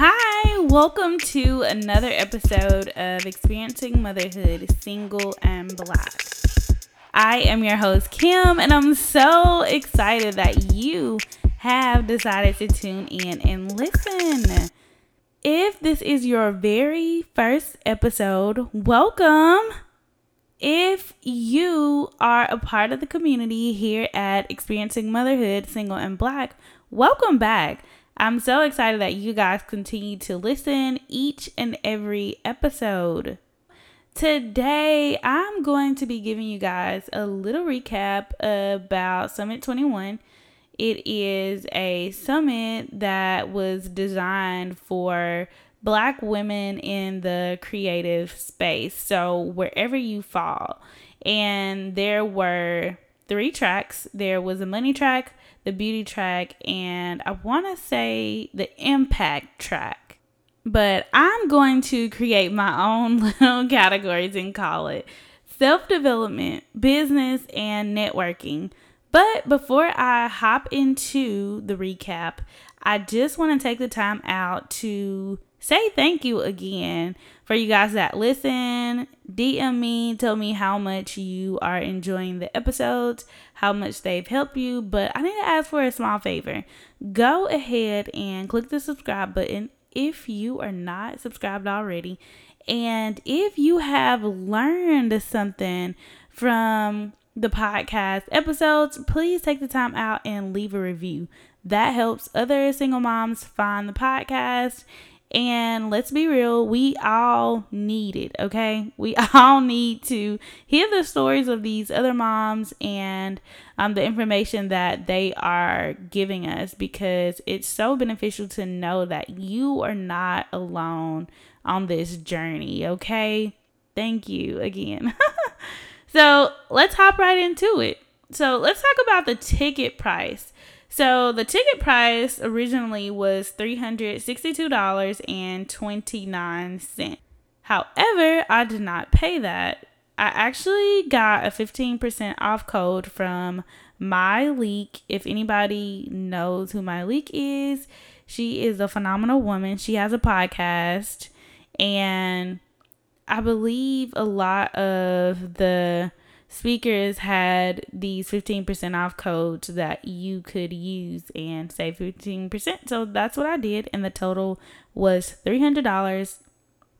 Hi, welcome to another episode of Experiencing Motherhood Single and Black. I am your host, Kim, and I'm so excited that you have decided to tune in and listen. If this is your very first episode, welcome. If you are a part of the community here at Experiencing Motherhood Single and Black, welcome back. I'm so excited that you guys continue to listen each and every episode. Today, I'm going to be giving you guys a little recap about Summit 21. It is a summit that was designed for Black women in the creative space. So, wherever you fall. And there were three tracks there was a money track, the beauty track, and I want to say the impact track. But I'm going to create my own little categories and call it self development, business, and networking. But before I hop into the recap, I just want to take the time out to say thank you again for you guys that listen. DM me, tell me how much you are enjoying the episodes, how much they've helped you. But I need to ask for a small favor. Go ahead and click the subscribe button if you are not subscribed already. And if you have learned something from the podcast episodes, please take the time out and leave a review. That helps other single moms find the podcast and let's be real, we all need it, okay? We all need to hear the stories of these other moms and um, the information that they are giving us because it's so beneficial to know that you are not alone on this journey, okay? Thank you again. so let's hop right into it. So let's talk about the ticket price. So the ticket price originally was $362.29. However, I did not pay that. I actually got a 15% off code from Myleik. If anybody knows who Myleik is, she is a phenomenal woman. She has a podcast and I believe a lot of the speakers had these 15% off codes that you could use and save 15%. So that's what I did. And the total was $300.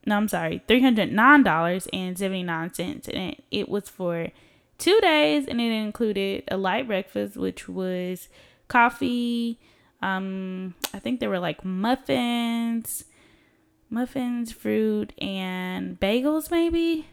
No, I'm sorry, $309.79. And it was for two days and it included a light breakfast, which was coffee. Um, I think there were like muffins, muffins, fruit, and bagels, maybe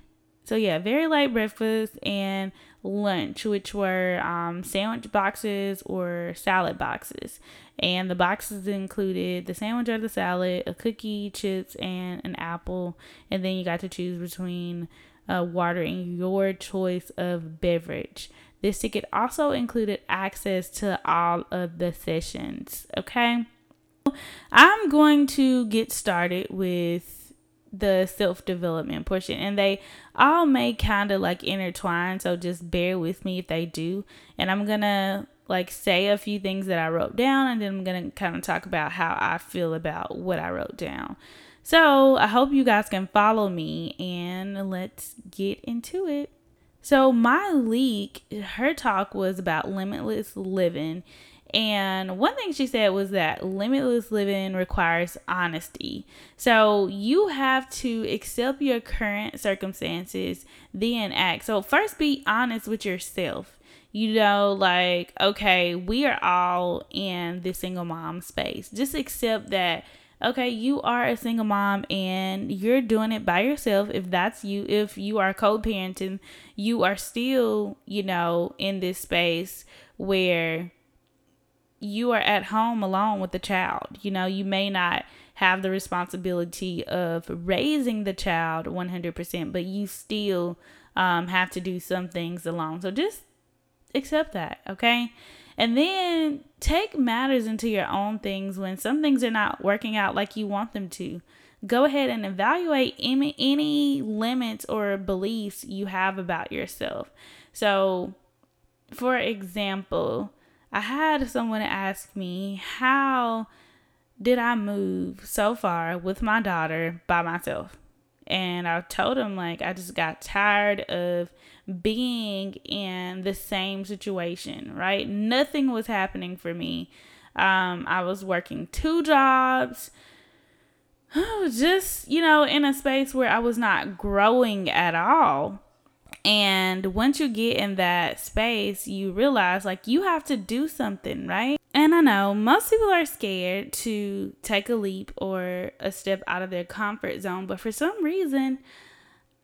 so yeah, very light breakfast and lunch, which were um, sandwich boxes or salad boxes. And the boxes included the sandwich or the salad, a cookie, chips, and an apple. And then you got to choose between uh, water and your choice of beverage. This ticket also included access to all of the sessions. Okay. I'm going to get started with the self development portion and they all may kind of like intertwine so just bear with me if they do. And i'm gonna like say a few things that i wrote down and then i'm gonna kind of talk about how i feel about what i wrote down. So i hope you guys can follow me and let's get into it. So Myleik, her talk was about limitless living and one thing she said was that limitless living requires honesty. So you have to accept your current circumstances, then act. So, first be honest with yourself. You know, like, okay, we are all in the single mom space. Just accept that okay, you are a single mom and you're doing it by yourself. If that's you, if you are co parenting, you are still, you know, in this space where you are at home alone with the child. You know, you may not have the responsibility of raising the child 100%, but you still um, have to do some things alone. So just accept that, okay? And then take matters into your own things when some things are not working out like you want them to. Go ahead and evaluate any, any limits or beliefs you have about yourself. So, for example, I had someone ask me how did I move so far with my daughter by myself. And I told him, like, I just got tired of being in the same situation, right? Nothing was happening for me. Um, I was working two jobs, just, you know, in a space where I was not growing at all. And once you get in that space, you realize like you have to do something, right? And I know most people are scared to take a leap or a step out of their comfort zone, but for some reason,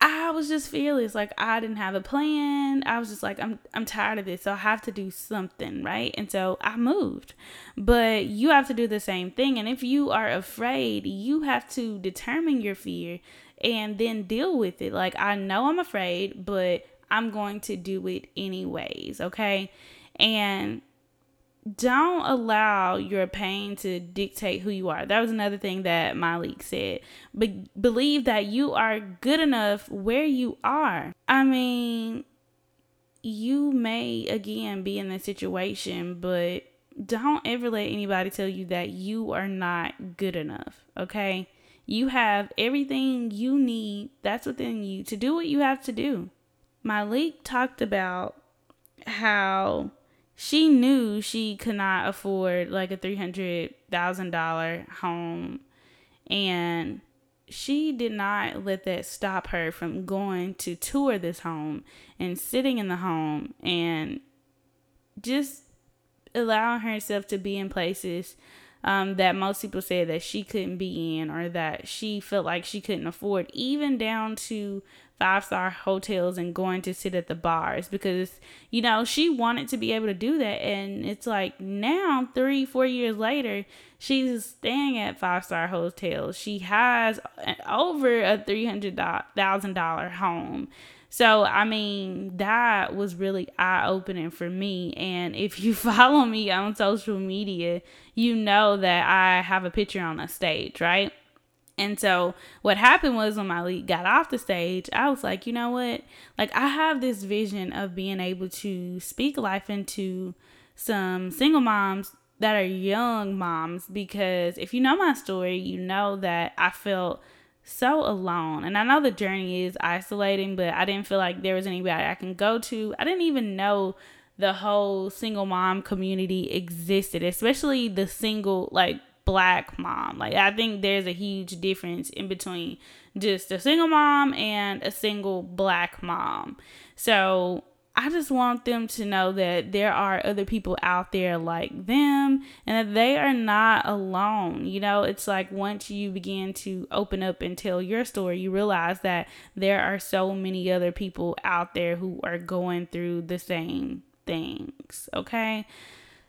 I was just fearless. Like I didn't have a plan. I was just like, I'm I'm tired of this. So I have to do something, right? And so I moved. But you have to do the same thing. And if you are afraid, you have to determine your fear and then deal with it. Like I know I'm afraid, but I'm going to do it anyways, okay? And don't allow your pain to dictate who you are. That was another thing that Myleik said. But believe that you are good enough where you are. I mean, you may again be in that situation, but don't ever let anybody tell you that you are not good enough, okay? You have everything you need that's within you to do what you have to do. Myleik talked about how she knew she could not afford like a $300,000 home and she did not let that stop her from going to tour this home and sitting in the home and just allowing herself to be in places um, that most people said that she couldn't be in or that she felt like she couldn't afford, even down to five star hotels and going to sit at the bars. Because you know she wanted to be able to do that. And it's like now three four years later she's staying at five star hotels. She has over a three hundred thousand dollar home so i mean that was really eye opening for me and if you follow me on social media you know that i have a picture on a stage right and so what happened was when Myleik got off the stage, I was like, you know what? Like I have this vision of being able to speak life into some single moms that are young moms because if you know my story, you know that I felt so alone. And I know the journey is isolating, but I didn't feel like there was anybody I can go to. I didn't even know the whole single mom community existed, especially the single like black mom. Like I think there's a huge difference in between just a single mom and a single black mom. So I just want them to know that there are other people out there like them and that they are not alone. You know, it's like once you begin to open up and tell your story, you realize that there are so many other people out there who are going through the same things. Okay.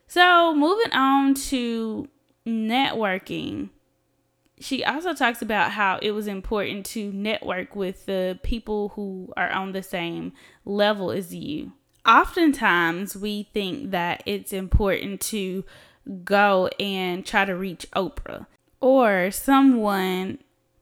So, moving on to networking, she also talks about how it was important to network with the people who are on the same level as you. Oftentimes, we think that it's important to go and try to reach Oprah or someone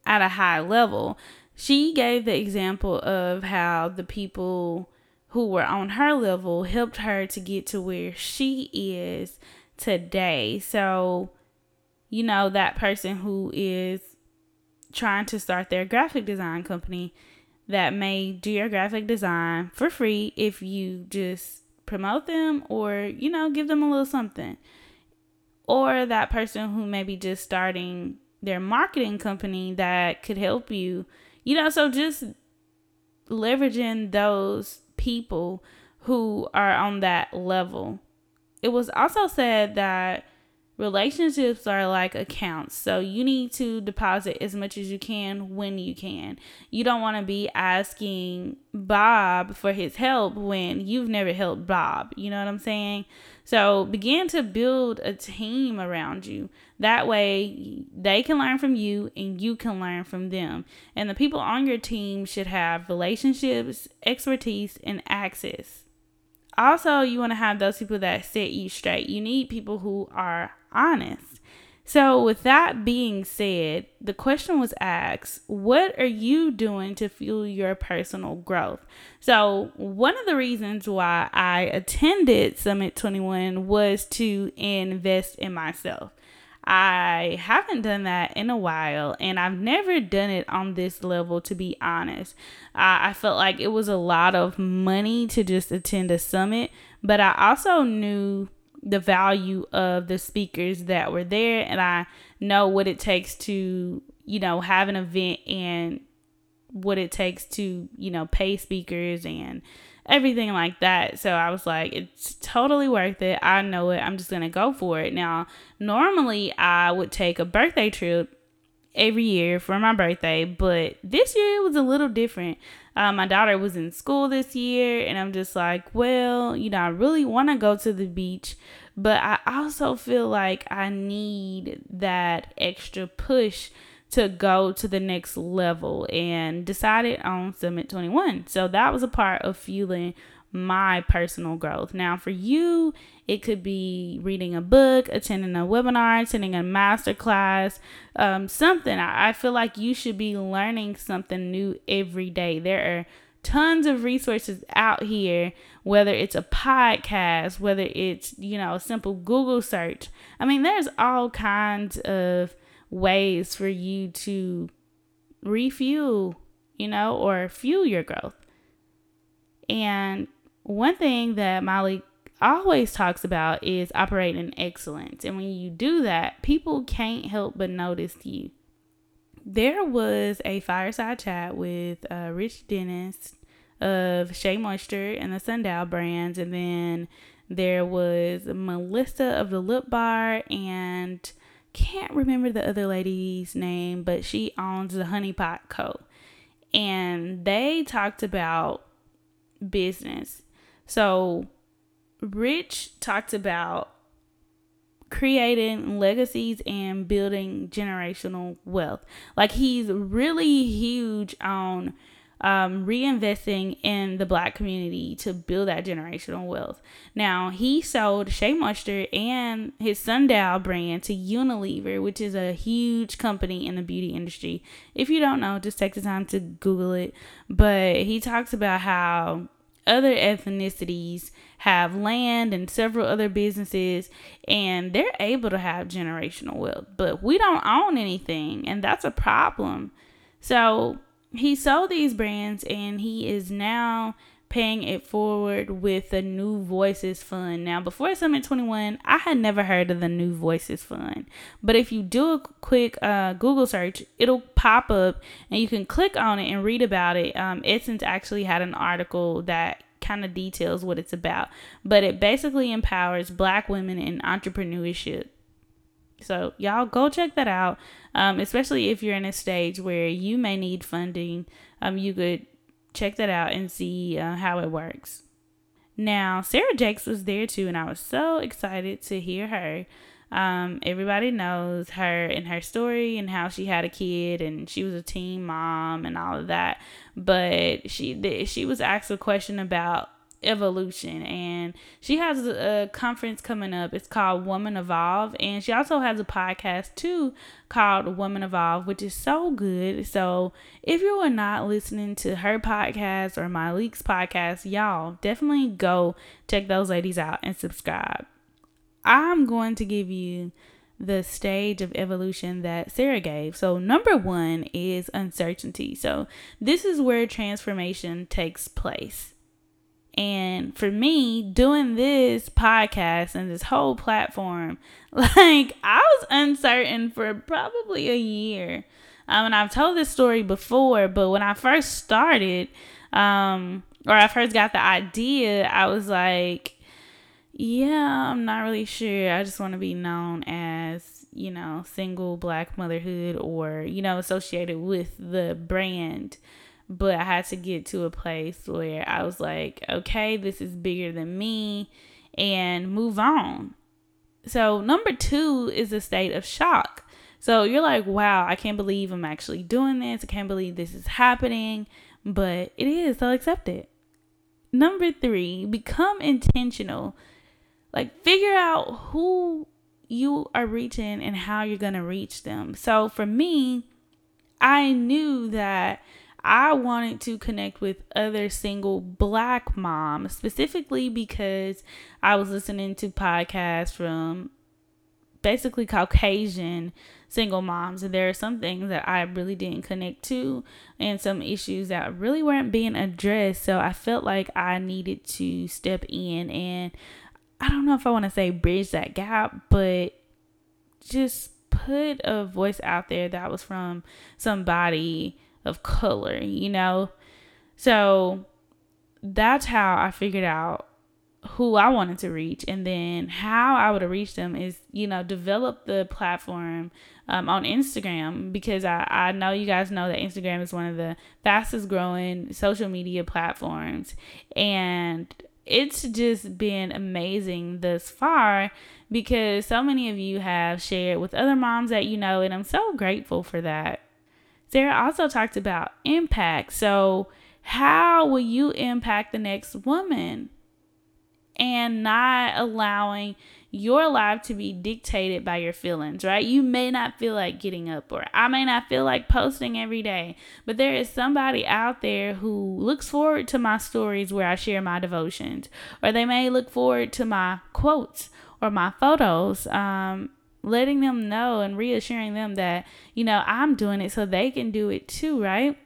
at a high level. She gave the example of how the people who were on her level helped her to get to where she is today. So, you know, that person who is trying to start their graphic design company that may do your graphic design for free if you just promote them or, you know, give them a little something. Or that person who may be just starting their marketing company that could help you. You know, so just leveraging those people who are on that level. It was also said that relationships are like accounts. So you need to deposit as much as you can when you can. You don't want to be asking Bob for his help when you've never helped Bob. You know what I'm saying? So begin to build a team around you. That way they can learn from you and you can learn from them. And the people on your team should have relationships, expertise, and access also you want to have those people that set you straight you need people who are honest. So with that being said the question was asked what are you doing to fuel your personal growth? So one of the reasons why i attended summit 21 was to invest in myself. I haven't done that in a while, and I've never done it on this level, to be honest. I felt like it was a lot of money to just attend a summit, but I also knew the value of the speakers that were there, and I know what it takes to, you know, have an event and what it takes to, you know, pay speakers and everything like that. So I was like, it's totally worth it. I know it. I'm just going to go for it. Now, normally I would take a birthday trip every year for my birthday, but this year it was a little different. Uh, my daughter was in school this year, and I'm just like, well, you know, I really want to go to the beach, but I also feel like I need that extra push to go to the next level and decided on Summit 21. So that was a part of fueling my personal growth. Now, for you, it could be reading a book, attending a webinar, attending a master class, um, something. I feel like you should be learning something new every day. There are tons of resources out here, whether it's a podcast, whether it's, you know, a simple Google search. I mean, there's all kinds of ways for you to refuel, you know, or fuel your growth. And one thing that Molly always talks about is operating excellence. And when you do that, people can't help but notice you. There was a fireside chat with uh, Rich Dennis of Shea Moisture and the Sundial brands. And then there was Melissa of the Lip Bar and can't remember the other lady's name, but she owns the Honey Pot Co. And they talked about business. So, Rich talked about creating legacies and building generational wealth. Like, he's really huge on um, reinvesting in the black community to build that generational wealth. Now, he sold Shea Moisture and his Sundial brand to Unilever, which is a huge company in the beauty industry. If you don't know, just take the time to Google it. But he talks about how other ethnicities have land and several other businesses and they're able to have generational wealth. But we don't own anything and that's a problem. So he sold these brands and he is now paying it forward with the New Voices Fund. Now, before Summit 21, I had never heard of the New Voices Fund. But if you do a quick uh, Google search, it'll pop up and you can click on it and read about it. Um, Essence actually had an article that kind of details what it's about. But it basically empowers black women in entrepreneurship. So y'all go check that out. Um, especially if you're in a stage where you may need funding. Um, you could check that out and see uh, how it works. Now, Sarah Jakes was there too, and I was so excited to hear her. Um, everybody knows her and her story and how she had a kid and she was a teen mom and all of that. But she she was asked a question about evolution and she has a, conference coming up it's called woman evolve and she also has a podcast too called woman evolve which is so good so if you are not listening to her podcast or Myleik's podcast y'all definitely go check those ladies out and subscribe i'm going to give you the stage of evolution that Sarah gave. So, number one is uncertainty. So, this is where transformation takes place. And for me, doing this podcast and this whole platform, like I was uncertain for probably a year. Um, and I've told this story before, but when I first started, um, or I first got the idea, I was like, yeah, I'm not really sure. I just want to be known as, you know, single black motherhood or, you know, associated with the brand but I had to get to a place where I was like, okay, this is bigger than me and move on. So, number two is a state of shock. So, you're like, wow, I can't believe I'm actually doing this. I can't believe this is happening, but it is. So, accept it. Number three, become intentional. Like, figure out who you are reaching and how you're going to reach them. So, for me, I knew that I wanted to connect with other single black moms, specifically because I was listening to podcasts from basically Caucasian single moms. And there are some things that I really didn't connect to and some issues that really weren't being addressed. So I felt like I needed to step in and I don't know if I want to say bridge that gap, but just put a voice out there that was from somebody of color, you know? So that's how I figured out who I wanted to reach. And then how I would reached them is, you know, develop the platform um, on Instagram because I, I know you guys know that Instagram is one of the fastest growing social media platforms. And it's just been amazing thus far because so many of you have shared with other moms that you know, and I'm so grateful for that. Sarah also talked about impact. So, how will you impact the next woman? And not allowing your life to be dictated by your feelings, right? You may not feel like getting up, or I may not feel like posting every day, but there is somebody out there who looks forward to my stories where I share my devotions, or they may look forward to my quotes or my photos. Um, letting them know and reassuring them that, you know, I'm doing it so they can do it too, right?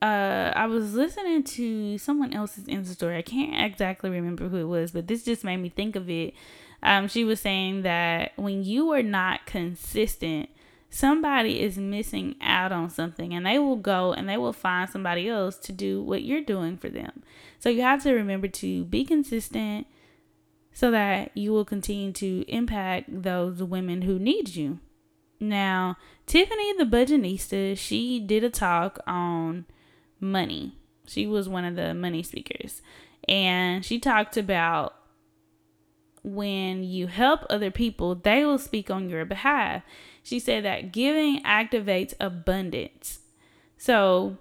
uh I was listening to someone else's Insta story. I can't exactly remember who it was, but this just made me think of it. Um, she was saying that when you are not consistent, somebody is missing out on something and they will go and they will find somebody else to do what you're doing for them. So you have to remember to be consistent so that you will continue to impact those women who need you. Now, Tiffany the Budgetista, she did a talk on money. She was one of the money speakers. And she talked about when you help other people, they will speak on your behalf. She said that giving activates abundance. So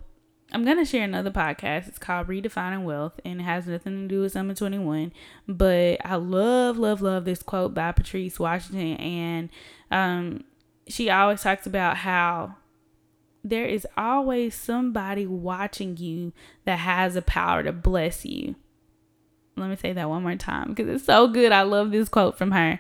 I'm going to share another podcast. It's called Redefining Wealth and it has nothing to do with Summit 21. But I love, love, love this quote by Patrice Washington. And um, she always talks about how there is always somebody watching you that has the power to bless you. Let me say that one more time because it's so good. I love this quote from her.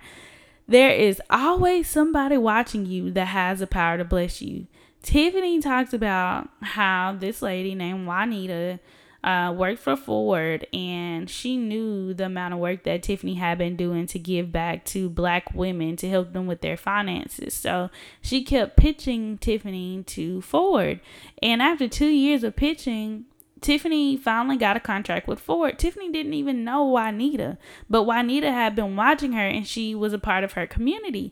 There is always somebody watching you that has the power to bless you. Tiffany talks about how this lady named Juanita uh, worked for Ford, and she knew the amount of work that Tiffany had been doing to give back to black women to help them with their finances. So she kept pitching Tiffany to Ford. And after two years of pitching, Tiffany finally got a contract with Ford. Tiffany didn't even know Juanita, but Juanita had been watching her and she was a part of her community.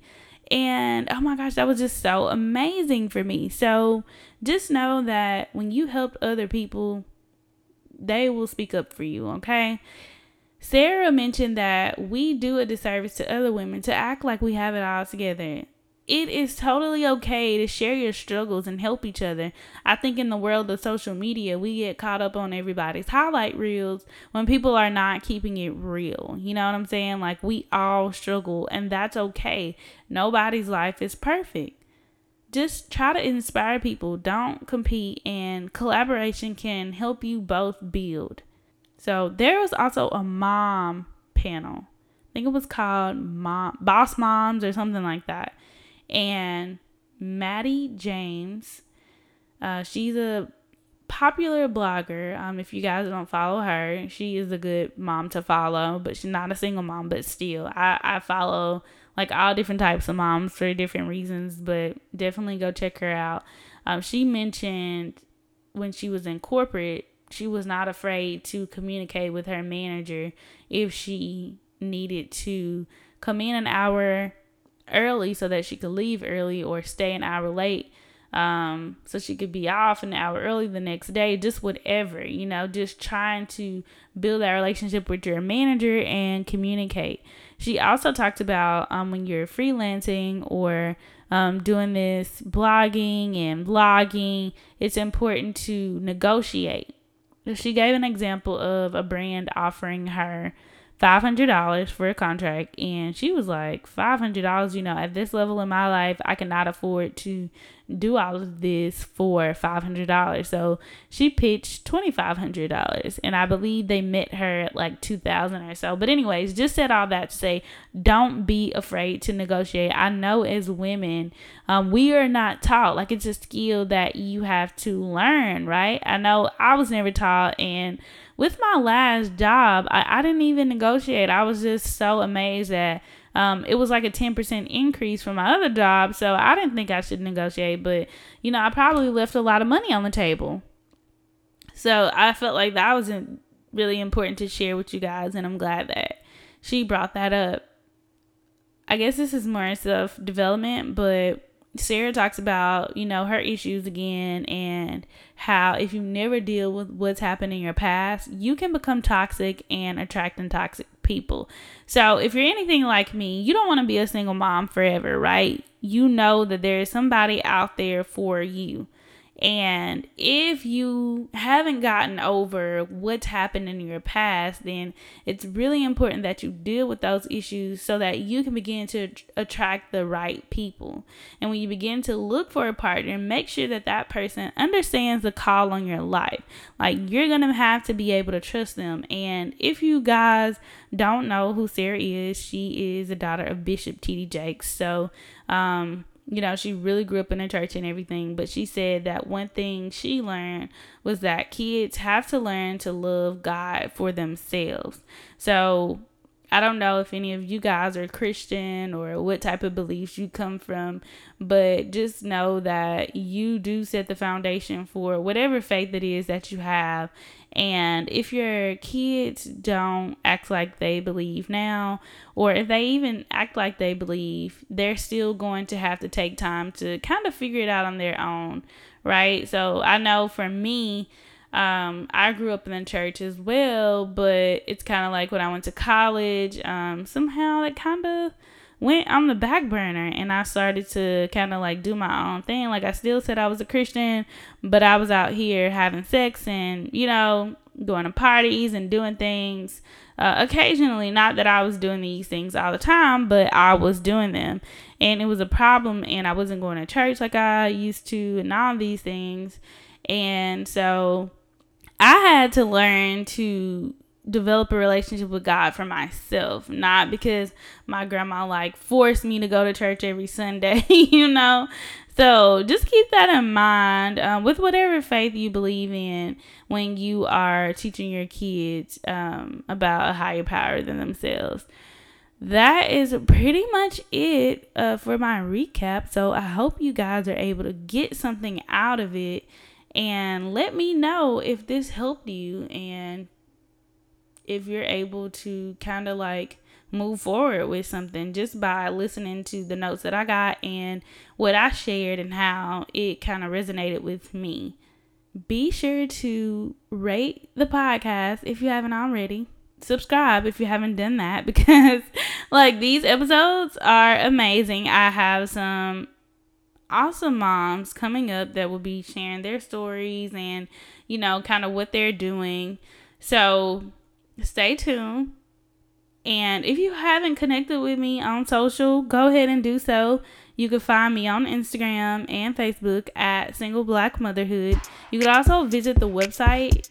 And oh my gosh, that was just so amazing for me. So just know that when you help other people, they will speak up for you, okay? Sarah mentioned that we do a disservice to other women to act like we have it all together. It is totally okay to share your struggles and help each other. I think in the world of social media, we get caught up on everybody's highlight reels when people are not keeping it real. You know what I'm saying? Like we all struggle, and that's okay. Nobody's life is perfect just try to inspire people. Don't compete, and collaboration can help you both build. So there was also a mom panel. I think it was called Mom Boss Moms or something like that. And Mattie James, uh, she's a popular blogger. Um, if you guys don't follow her, she is a good mom to follow, but she's not a single mom, but still, I, I follow like all different types of moms for different reasons, but definitely go check her out. Um, she mentioned when she was in corporate, she was not afraid to communicate with her manager if she needed to come in an hour early so that she could leave early or stay an hour late um, so she could be off an hour early the next day, just whatever, you know, just trying to build that relationship with your manager and communicate. She also talked about um, when you're freelancing or um, doing this blogging and blogging, it's important to negotiate. She gave an example of a brand offering her five hundred dollars for a contract, and she was like, five hundred dollars. You know, at this level in my life, I cannot afford to do all of this for five hundred dollars. So she pitched twenty five hundred dollars, and I believe they met her at like two thousand or so. But anyways, just said all that to say, don't be afraid to negotiate. I know as women, um, we are not taught like it's a skill that you have to learn, right? I know I was never taught, and with my last job, I, I didn't even negotiate. I was just so amazed that um, it was like a 10% increase from my other job. So I didn't think I should negotiate, but you know, I probably left a lot of money on the table. So I felt like that wasn't really important to share with you guys, and I'm glad that she brought that up. I guess this is more self development, but Sarah talks about, you know, her issues again and how if you never deal with what's happened in your past, you can become toxic and attracting toxic people. So, if you're anything like me, you don't want to be a single mom forever, right? You know that there is somebody out there for you. And if you haven't gotten over what's happened in your past, then it's really important that you deal with those issues so that you can begin to attract the right people. And when you begin to look for a partner, make sure that that person understands the call on your life. Like you're going to have to be able to trust them. And if you guys don't know who Sarah is, she is the daughter of Bishop T.D. Jakes. So, um, you know, she really grew up in the church and everything, but she said that one thing she learned was that kids have to learn to love God for themselves. So I don't know if any of you guys are Christian or what type of beliefs you come from, but just know that you do set the foundation for whatever faith it is that you have. And if your kids don't act like they believe now, or if they even act like they believe, they're still going to have to take time to kind of figure it out on their own, right? So I know for me, um, I grew up in the church as well, but it's kind of like when I went to college, um, somehow it kind of went on the back burner and I started to kind of like do my own thing. Like I still said I was a Christian, but I was out here having sex and, you know, going to parties and doing things uh, occasionally. Not that I was doing these things all the time, but I was doing them. And it was a problem and I wasn't going to church like I used to and all these things. And so I had to learn to develop a relationship with God for myself, not because my grandma like forced me to go to church every Sunday, you know. So just keep that in mind um, with whatever faith you believe in when you are teaching your kids um, about a higher power than themselves. That is pretty much it uh, for my recap. So I hope you guys are able to get something out of it and let me know if this helped you and if you're able to kind of like move forward with something just by listening to the notes that I got and what I shared and how it kind of resonated with me. Be sure to rate the podcast if you haven't already. Subscribe if you haven't done that because like these episodes are amazing. I have some awesome moms coming up that will be sharing their stories and, you know, kind of what they're doing. So stay tuned. And if you haven't connected with me on social, go ahead and do so. You can find me on Instagram and Facebook at Single Black Motherhood. You can also visit the website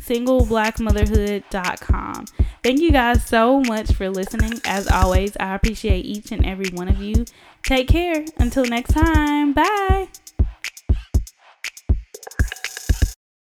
singleblackmotherhood.com. Thank you guys so much for listening. As always, I appreciate each and every one of you. Take care. Until next time. Bye.